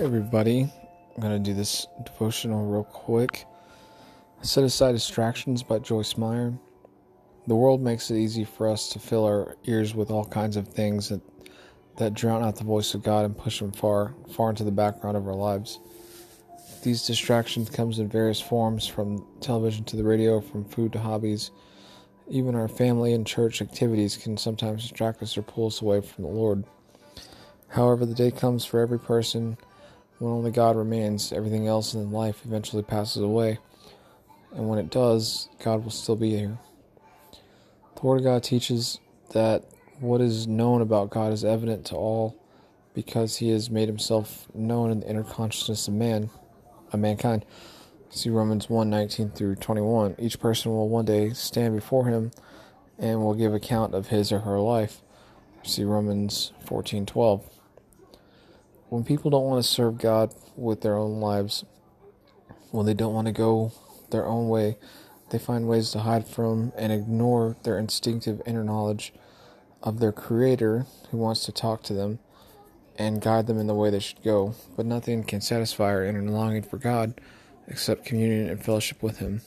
everybody. I'm going to do this devotional real quick. Set Aside Distractions by Joyce Meyer. The world makes it easy for us to fill our ears with all kinds of things that, that drown out the voice of God and push them far, far into the background of our lives. These distractions comes in various forms from television to the radio, from food to hobbies. Even our family and church activities can sometimes distract us or pull us away from the Lord. However, the day comes for every person when only God remains, everything else in life eventually passes away. And when it does, God will still be here. The Word of God teaches that what is known about God is evident to all because he has made himself known in the inner consciousness of man, of mankind. See Romans 1 19 through 21. Each person will one day stand before him and will give account of his or her life. See Romans 14 12 when people don't want to serve God with their own lives, when Isaiah don't want to go their own way, they find ways to hide from and ignore their instinctive inner knowledge of their Creator who wants to talk to them and guide them in the way they should go. But nothing can satisfy our inner longing for God except communion and fellowship with Him,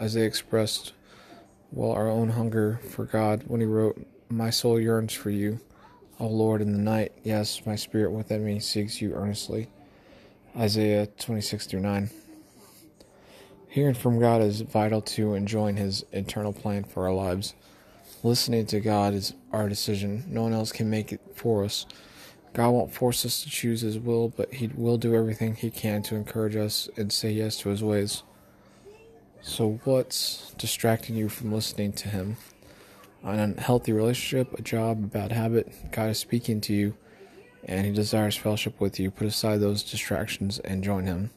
as they expressed well our own hunger for God when He wrote, My soul yearns for you O Lord, in the night, yes, my spirit within me seeks you earnestly. Isaiah 26 through 9. Hearing from God is vital to enjoying His eternal plan for our lives. Listening to God is our decision. No one else can make it for us. God won't force us to choose His will, but He will do everything He can to encourage us and say yes to His ways. So, what's distracting you from listening to Him? An unhealthy relationship, a job, a bad habit, God is speaking to you and He desires fellowship with you. Put aside those distractions and join Him.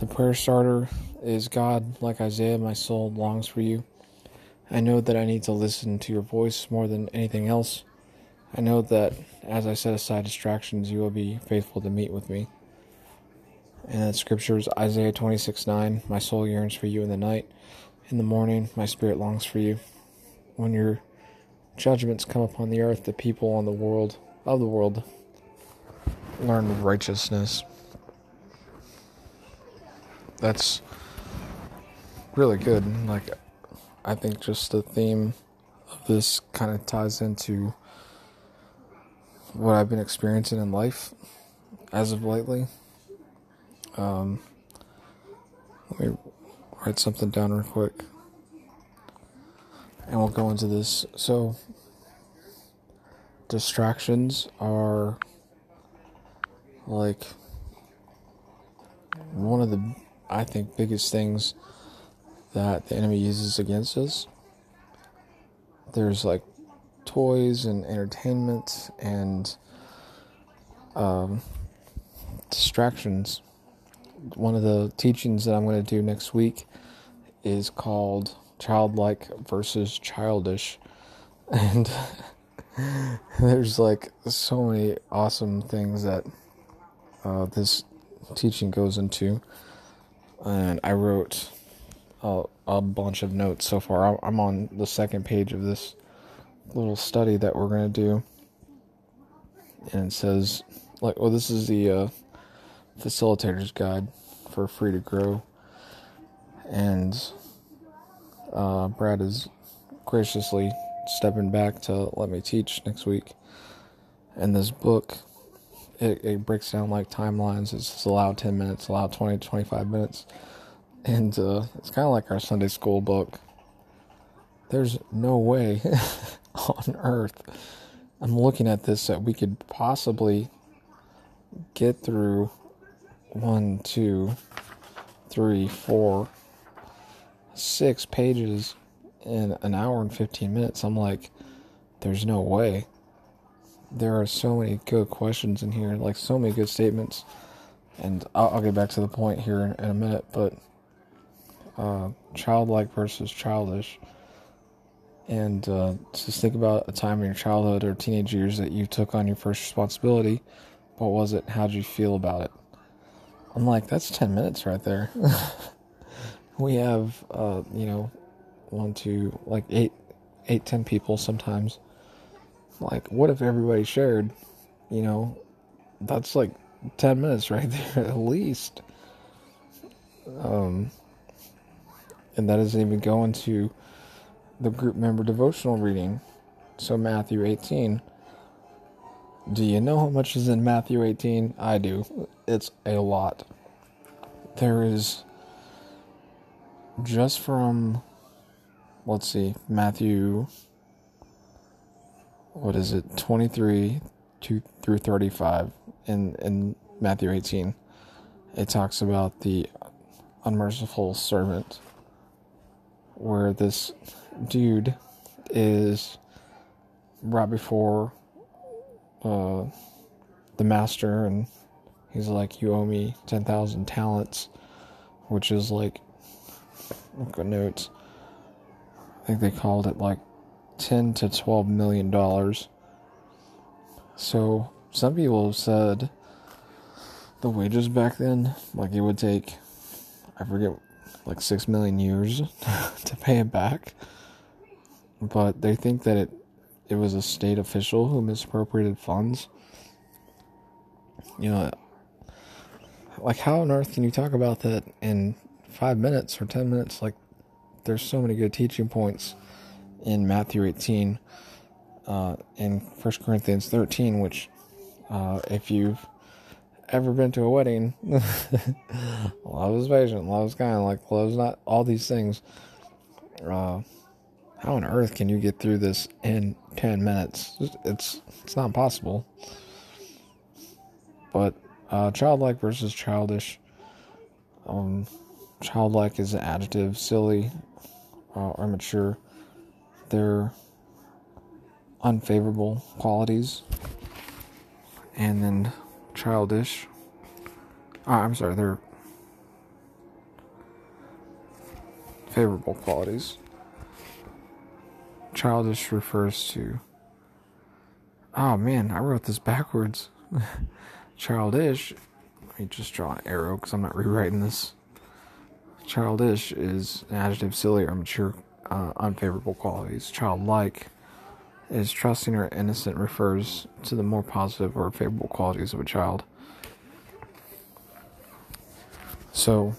The prayer starter is God, like Isaiah, my soul longs for you. I know that I need to listen to your voice more than anything else. I know that as I set aside distractions, you will be faithful to meet with me. And that scripture is Isaiah 26 9. My soul yearns for you in the night. In the morning, my spirit longs for you when your judgments come upon the earth, the people on the world of the world learn righteousness. That's really good. Like, I think just the theme of this kind of ties into what I've been experiencing in life as of lately. Um, let me write something down real quick and we'll go into this. So, distractions are like one of the, I think, biggest things that the enemy uses against us. There's like toys and entertainment and um, distractions. One of the teachings that I'm going to do next week is called childlike versus childish. And there's like so many awesome things that uh, this teaching goes into. And i wrote a, a, bunch of notes so far. I'm on the second page of this little study that we're going to do. And it says like well this is the uh, facilitator's guide for free to grow. And uh, Brad is graciously stepping back to let me teach next week. And this book, it, it breaks down like timelines. It's allowed 10 minutes, allowed 20 to 25 minutes. And uh, it's kind of like our Sunday school book. There's no way on earth I'm looking at this that we could possibly get through one, two, three, four, six pages in an hour and 15 minutes. I'm like, there's no way. There are so many good questions in here, like so many good statements. And I'll, I'll get back to the point here in, in a minute, but uh, childlike versus childish. And uh, just think about a time in your childhood or teenage years that you took on your first responsibility. What was it? How did you feel about it? I'm like, that's 10 minutes right there. we have uh, you know one two like eight eight ten people sometimes like what if everybody shared you know that's like 10 minutes right there at least. Um, and that doesn't even go into the group member devotional reading. So, Matthew 18. Do you know how much is in Matthew 18? I do. It's a lot. There is just from, let's see, Matthew, what is it, 23 to, through 35 in, in Matthew 18. It talks about the unmerciful servant, where this dude is right before uh, the master, and he's like, "You owe me ten thousand talents," which is like, notes. I think they called it like ten to twelve million dollars. So some people have said the wages back then, like it would take, I forget, like six million years to pay it back. But they think that it it was a state official who misappropriated funds. You know, like how on earth can you talk about that in five minutes or ten minutes? Like, there's so many good teaching points in Matthew 18, uh, in First Corinthians 13, which, uh, if you've ever been to a wedding, love is patient, love is kind, like love's not all these things. Uh, how on earth can you get through this in 10 minutes? It's it's not possible. But uh, childlike versus childish. Um, childlike is an adjective, silly uh, or mature. They're unfavorable qualities. And then childish. Oh, I'm sorry, they're favorable qualities. Childish refers to. Oh man, I wrote this backwards. Childish. Let me just draw an arrow because I'm not rewriting this. Childish is an adjective, silly or mature, uh, unfavorable qualities. Childlike is trusting or innocent, refers to the more positive or favorable qualities of a child. So,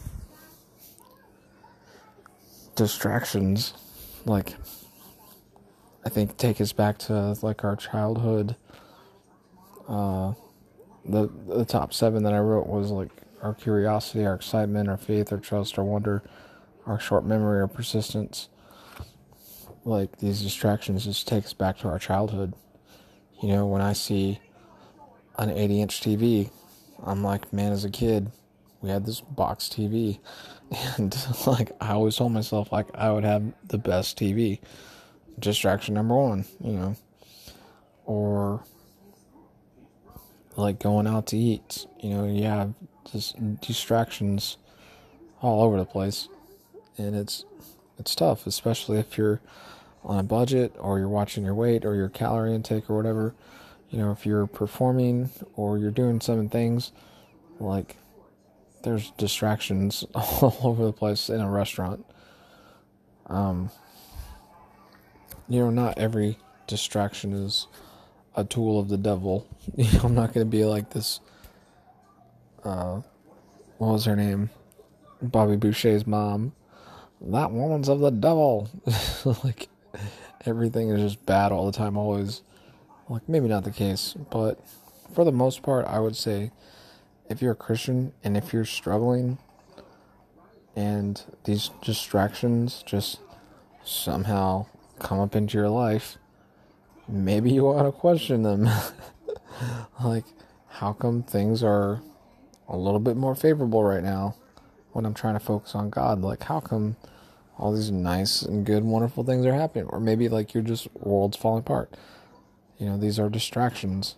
distractions, like I think take us back to like our childhood. Uh, the the top seven that I wrote was like our curiosity, our excitement, our faith, our trust, our wonder, our short memory, our persistence. Like these distractions just take us back to our childhood. You know, when I see an 80 inch TV, I'm like, man, as a kid, we had this box TV. And like, I always told myself, like, I would have the best TV distraction number one, you know, or like going out to eat, you know, you have just distractions all over the place, and it's it's tough, especially if you're on a budget or you're watching your weight or your calorie intake or whatever. You know, if you're performing or you're doing some things, like there's distractions all over the place in a restaurant. Um, you know, not every distraction is a tool of the devil. You know, I'm not going to be like this. Uh, what was her name? Bobby Boucher's mom. That woman's of the devil. like, everything is just bad all the time, always. Like, maybe not the case, but for the most part, I would say if you're a Christian and if you're struggling and these distractions just somehow come up into your life, maybe you ought to question them. like, how come things are a little bit more favorable right now when I'm trying to focus on God? Like, how come all these nice and good, wonderful things are happening? Or maybe, like, you're just world's falling apart. You know, these are distractions.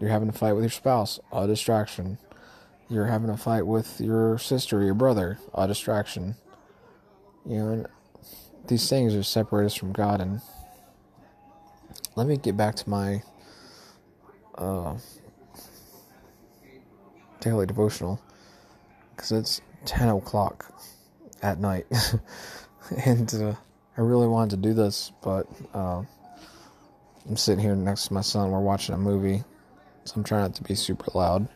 You're having a fight with your spouse, a distraction. You're having a fight with your sister, or your brother, a distraction. You know, these things are separate us from God. And let me get back to my uh, daily devotional because it's 10 o'clock at night. and uh, I really wanted to do this, but uh, I'm sitting here next to my son. We're watching a movie, so I'm trying not to be super loud.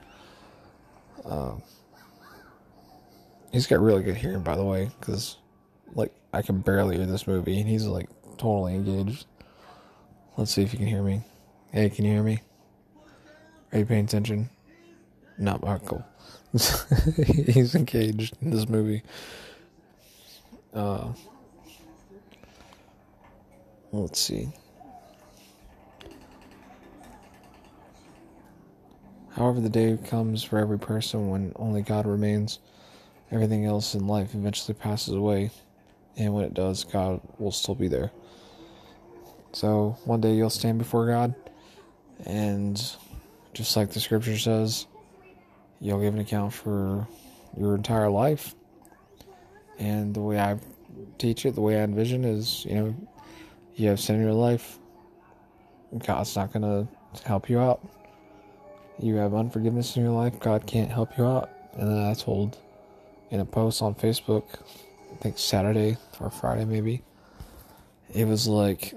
Um, he's got really good hearing, by the way, because like I can barely hear this movie, and he's like totally engaged. Let's see if you can hear me. Hey, can you hear me? Are you paying attention? Not Michael. he's engaged in this movie. Uh, let's see. However, the day comes for every person when only God remains. Everything else in life eventually passes away, and when it does, God will still be there. So one day you'll stand before God, and just like the scripture says, you'll give an account for your entire life. And the way I teach it, the way I envision is, you know, you have sin in your life, God's not to help you out you have unforgiveness in your life, God can't help you out. And then I told in a post on Facebook, I think Saturday or Friday maybe, it was like,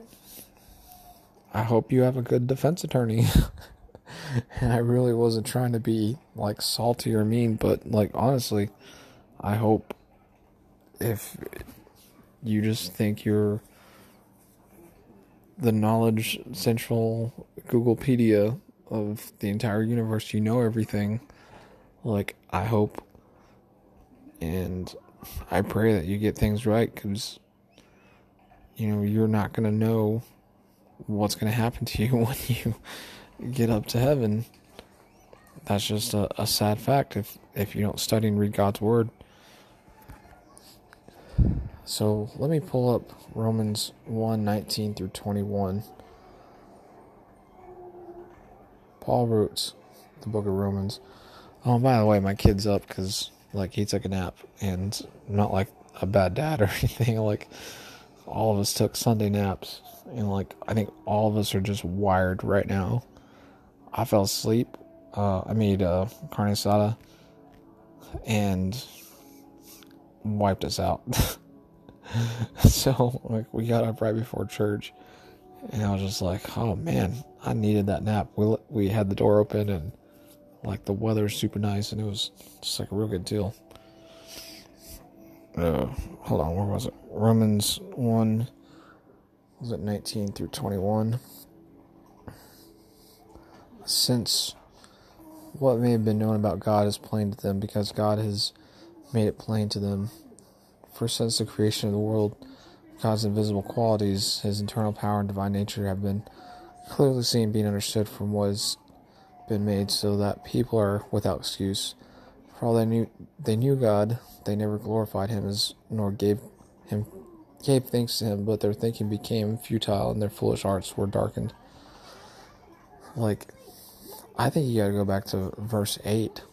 I hope you have a good defense attorney. and I really wasn't trying to be like salty or mean, but like honestly, I hope if you just think you're the knowledge central Googlepedia of the entire universe. You know everything. Like, I hope and I pray that you get things right because, you know, you're not to know what's to happen to you when you get up to heaven. That's just a, a sad fact if, if you don't study and read God's Word. So let me pull up Romans 1 19 through 21. Paul wrote the book of Romans. Oh, by the way, my kid's up because like he took a nap, and not like a bad dad or anything. Like all of us took Sunday naps, and like I think all of us are just wired right now. I fell asleep. Uh, I made uh, carne asada and wiped us out. so like we got up right before church and I was just like, oh man, I needed that nap. We we had the door open and like the weather's super nice, and it was just like a real good deal. Uh, hold on, where was it? Romans one. Was it nineteen through twenty one? Since what may have been known about God is plain to them, because God has made it plain to them. For since the creation of the world God's invisible qualities, his internal power and divine nature have been clearly seen being understood from what has been made so that people are without excuse. For all they knew they knew God, they never glorified him as nor gave him gave thanks to him, but their thinking became futile and their foolish hearts were darkened. Like I think you gotta go back to verse eight.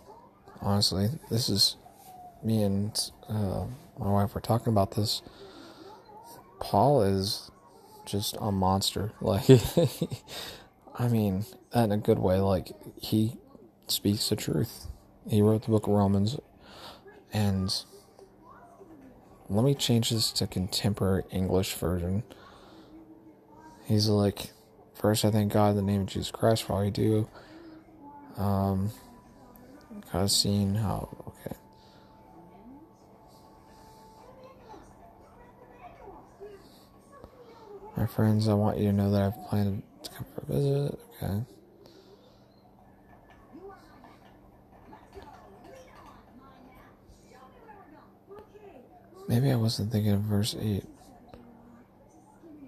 Honestly, this is me and uh, my wife were talking about this Paul is just a monster. Like, I mean, in a good way. Like, he speaks the truth. He wrote the book of Romans, and let me change this to contemporary English version. He's like, first, I thank God in the name of Jesus Christ for all you do. Um, seen how, okay. My friends, I want you to know that I've planned to come for a visit. Okay. Maybe I wasn't thinking of verse 8.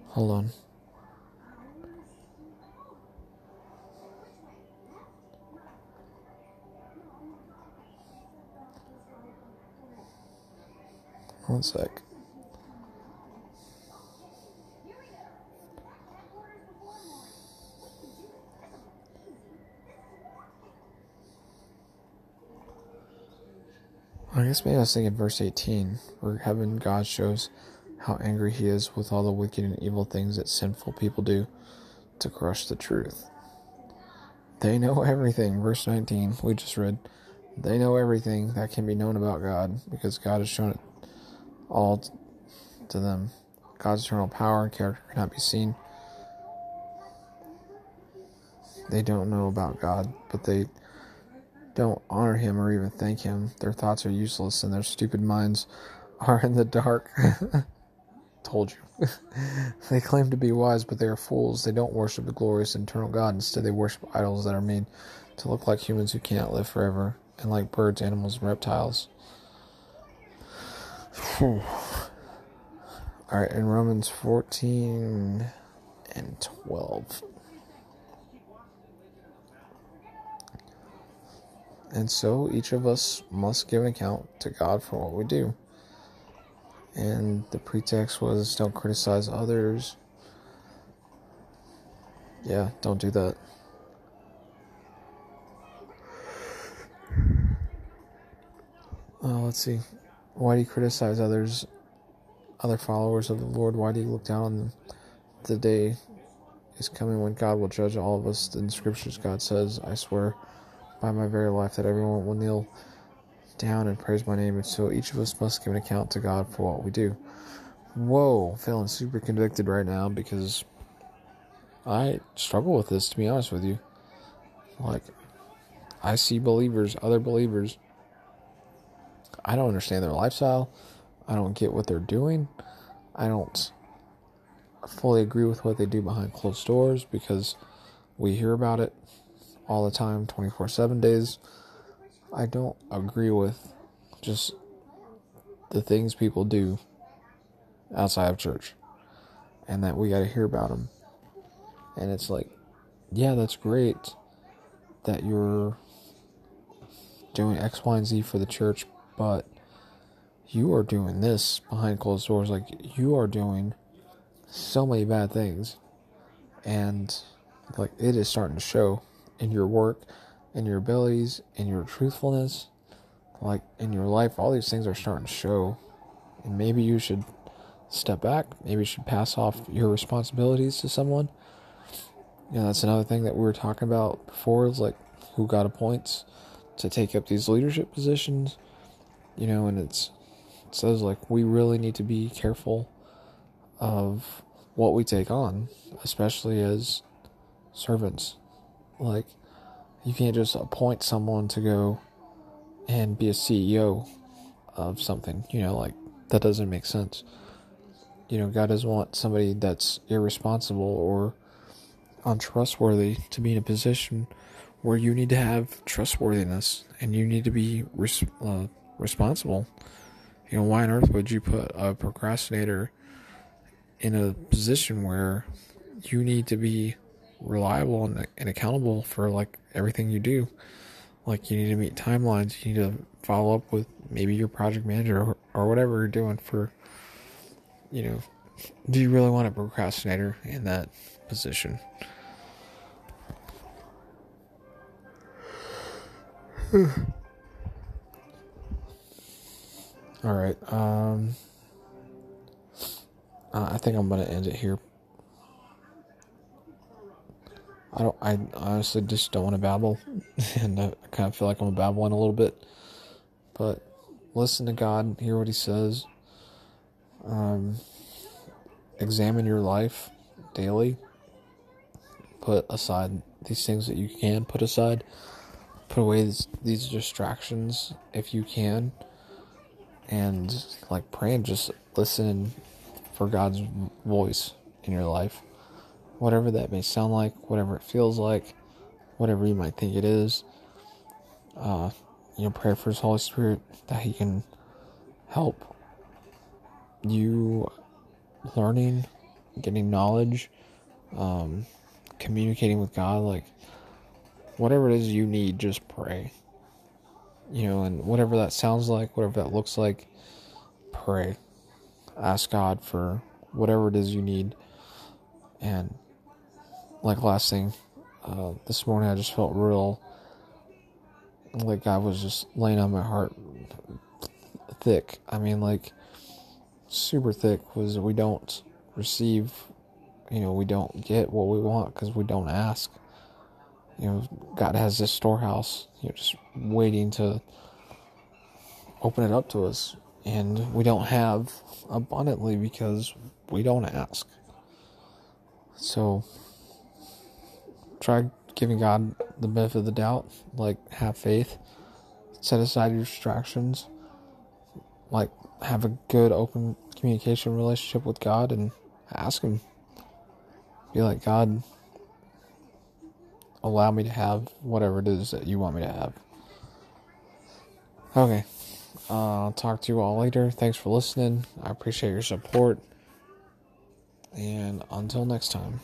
Hold on. One sec. I guess maybe I was thinking verse 18, where heaven God shows how angry he is with all the wicked and evil things that sinful people do to crush the truth. They know everything. Verse 19, we just read. They know everything that can be known about God because God has shown it all to them. God's eternal power and character cannot be seen. They don't know about God, but they don't honor him or even thank him. Their thoughts are useless and their stupid minds are in the dark. Told you. they claim to be wise, but they are fools. They don't worship the glorious eternal God. Instead, they worship idols that are made to look like humans who cannot live forever, and like birds, animals, and reptiles. All right, in Romans 14 and 12. And so each of us must give an account to God for what we do. And the pretext was don't criticize others. Yeah, don't do that. Uh, let's see. Why do you criticize others, other followers of the Lord? Why do you look down on them? The day is coming when God will judge all of us. In the scriptures, God says, I swear by my very life that everyone will kneel down and praise my name, and so each of us must give an account to God for what we do. Whoa, feeling super convicted right now because I struggle with this, to be honest with you. Like, I see believers, other believers. I don't understand their lifestyle. I don't get what they're doing. I don't fully agree with what they do behind closed doors because we hear about it all the time, 24 7 days. I don't agree with just the things people do outside of church and that we got to hear about them. And it's like, yeah, that's great that you're doing X, Y, and Z for the church, but you are doing this behind closed doors. Like, you are doing so many bad things. And, like, it is starting to show in your work, in your abilities, in your truthfulness, like in your life, all these things are starting to show. And maybe you should step back. Maybe you should pass off your responsibilities to someone. You know, that's another thing that we were talking about before is like who got appoints to take up these leadership positions. You know, and it's it says like we really need to be careful of what we take on, especially as servants. Like, you can't just appoint someone to go and be a CEO of something. You know, like, that doesn't make sense. You know, God doesn't want somebody that's irresponsible or untrustworthy to be in a position where you need to have trustworthiness and you need to be uh, responsible. You know, why on earth would you put a procrastinator in a position where you need to be reliable and, and accountable for like everything you do. Like you need to meet timelines. You need to follow up with maybe your project manager or, or whatever you're doing for. You know, do you really want a procrastinator in that position? All right. Um, uh, I think I'm gonna end it here I don't. I honestly just don't want to babble, and I kind of feel like I'm babbling a little bit. But listen to God, hear what He says. Um, examine your life daily. Put aside these things that you can put aside. Put away these, these distractions if you can, and like pray and just listen for God's voice in your life whatever that may sound like, whatever it feels like, whatever you might think it is. Uh, you know, pray for His Holy Spirit that He can help you learning, getting knowledge, um, communicating with God. Like, whatever it is you need, just pray. You know, and whatever that sounds like, whatever that looks like, pray. Ask God for whatever it is you need. And like last thing, uh, this morning I just felt real like God was just laying on my heart thick. I mean, like super thick was we don't receive, you know, we don't get what we want because we don't ask. You know, God has this storehouse, you know, just waiting to open it up to us, and we don't have abundantly because we don't ask. So, try giving God the benefit of the doubt, like have faith, set aside your distractions, like have a good open communication relationship with God and ask Him. Be like, God, allow me to have whatever it is that you want me to have. Okay. Uh, I'll talk to you all later. Thanks for listening. I appreciate your support. And until next time.